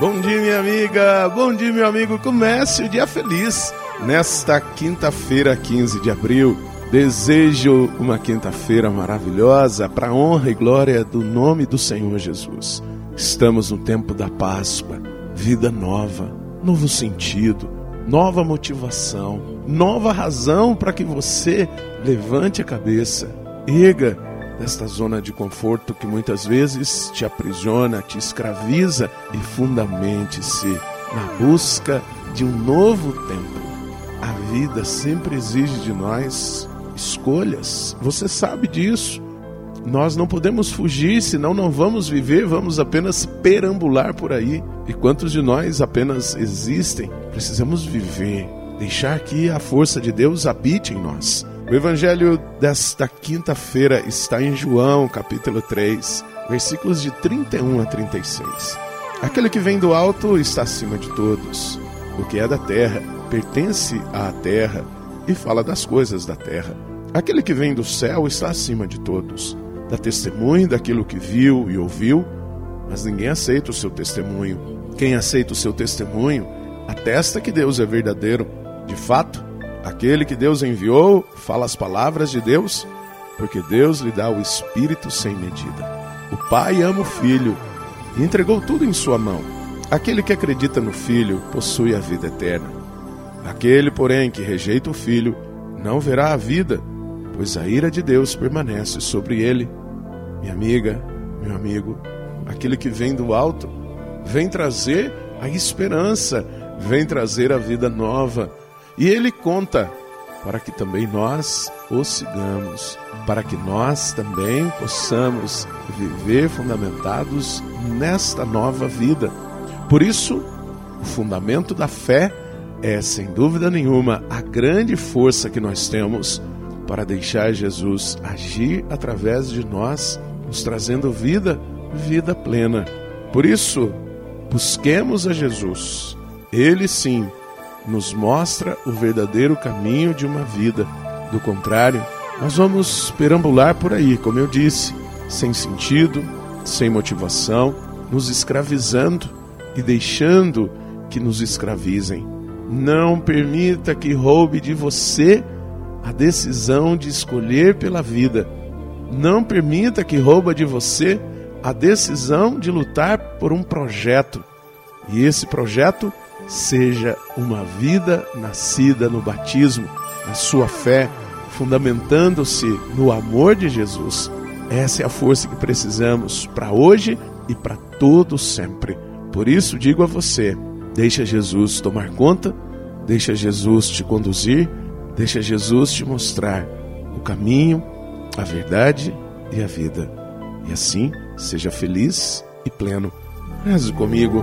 Bom dia, minha amiga. Bom dia, meu amigo. Comece o dia feliz nesta quinta-feira, 15 de abril. Desejo uma quinta-feira maravilhosa para honra e glória do nome do Senhor Jesus. Estamos no tempo da Páscoa, vida nova, novo sentido, nova motivação, nova razão para que você levante a cabeça, erga desta zona de conforto que muitas vezes te aprisiona, te escraviza e fundamente-se na busca de um novo tempo. A vida sempre exige de nós escolhas, você sabe disso. Nós não podemos fugir, senão não vamos viver, vamos apenas perambular por aí. E quantos de nós apenas existem? Precisamos viver, deixar que a força de Deus habite em nós. O evangelho desta quinta-feira está em João, capítulo 3, versículos de 31 a 36. Aquele que vem do alto está acima de todos. O que é da terra pertence à terra e fala das coisas da terra. Aquele que vem do céu está acima de todos. Dá testemunho daquilo que viu e ouviu, mas ninguém aceita o seu testemunho. Quem aceita o seu testemunho atesta que Deus é verdadeiro. De fato, Aquele que Deus enviou fala as palavras de Deus, porque Deus lhe dá o Espírito sem medida. O Pai ama o Filho e entregou tudo em sua mão. Aquele que acredita no Filho possui a vida eterna. Aquele, porém, que rejeita o Filho não verá a vida, pois a ira de Deus permanece sobre ele. Minha amiga, meu amigo, aquele que vem do alto, vem trazer a esperança, vem trazer a vida nova e ele conta para que também nós o sigamos, para que nós também possamos viver fundamentados nesta nova vida. Por isso, o fundamento da fé é, sem dúvida nenhuma, a grande força que nós temos para deixar Jesus agir através de nós, nos trazendo vida, vida plena. Por isso, busquemos a Jesus. Ele sim nos mostra o verdadeiro caminho de uma vida. Do contrário, nós vamos perambular por aí, como eu disse, sem sentido, sem motivação, nos escravizando e deixando que nos escravizem. Não permita que roube de você a decisão de escolher pela vida. Não permita que rouba de você a decisão de lutar por um projeto. E esse projeto seja uma vida nascida no batismo, na sua fé, fundamentando-se no amor de Jesus. Essa é a força que precisamos para hoje e para todo sempre. Por isso digo a você: deixa Jesus tomar conta, deixa Jesus te conduzir, deixa Jesus te mostrar o caminho, a verdade e a vida. E assim, seja feliz e pleno. Reze comigo.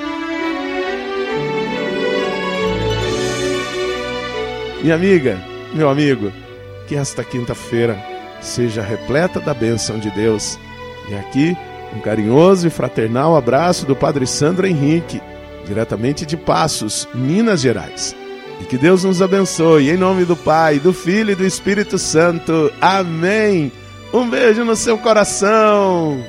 Minha amiga, meu amigo, que esta quinta-feira seja repleta da bênção de Deus. E aqui, um carinhoso e fraternal abraço do Padre Sandro Henrique, diretamente de Passos, Minas Gerais. E que Deus nos abençoe, em nome do Pai, do Filho e do Espírito Santo. Amém. Um beijo no seu coração.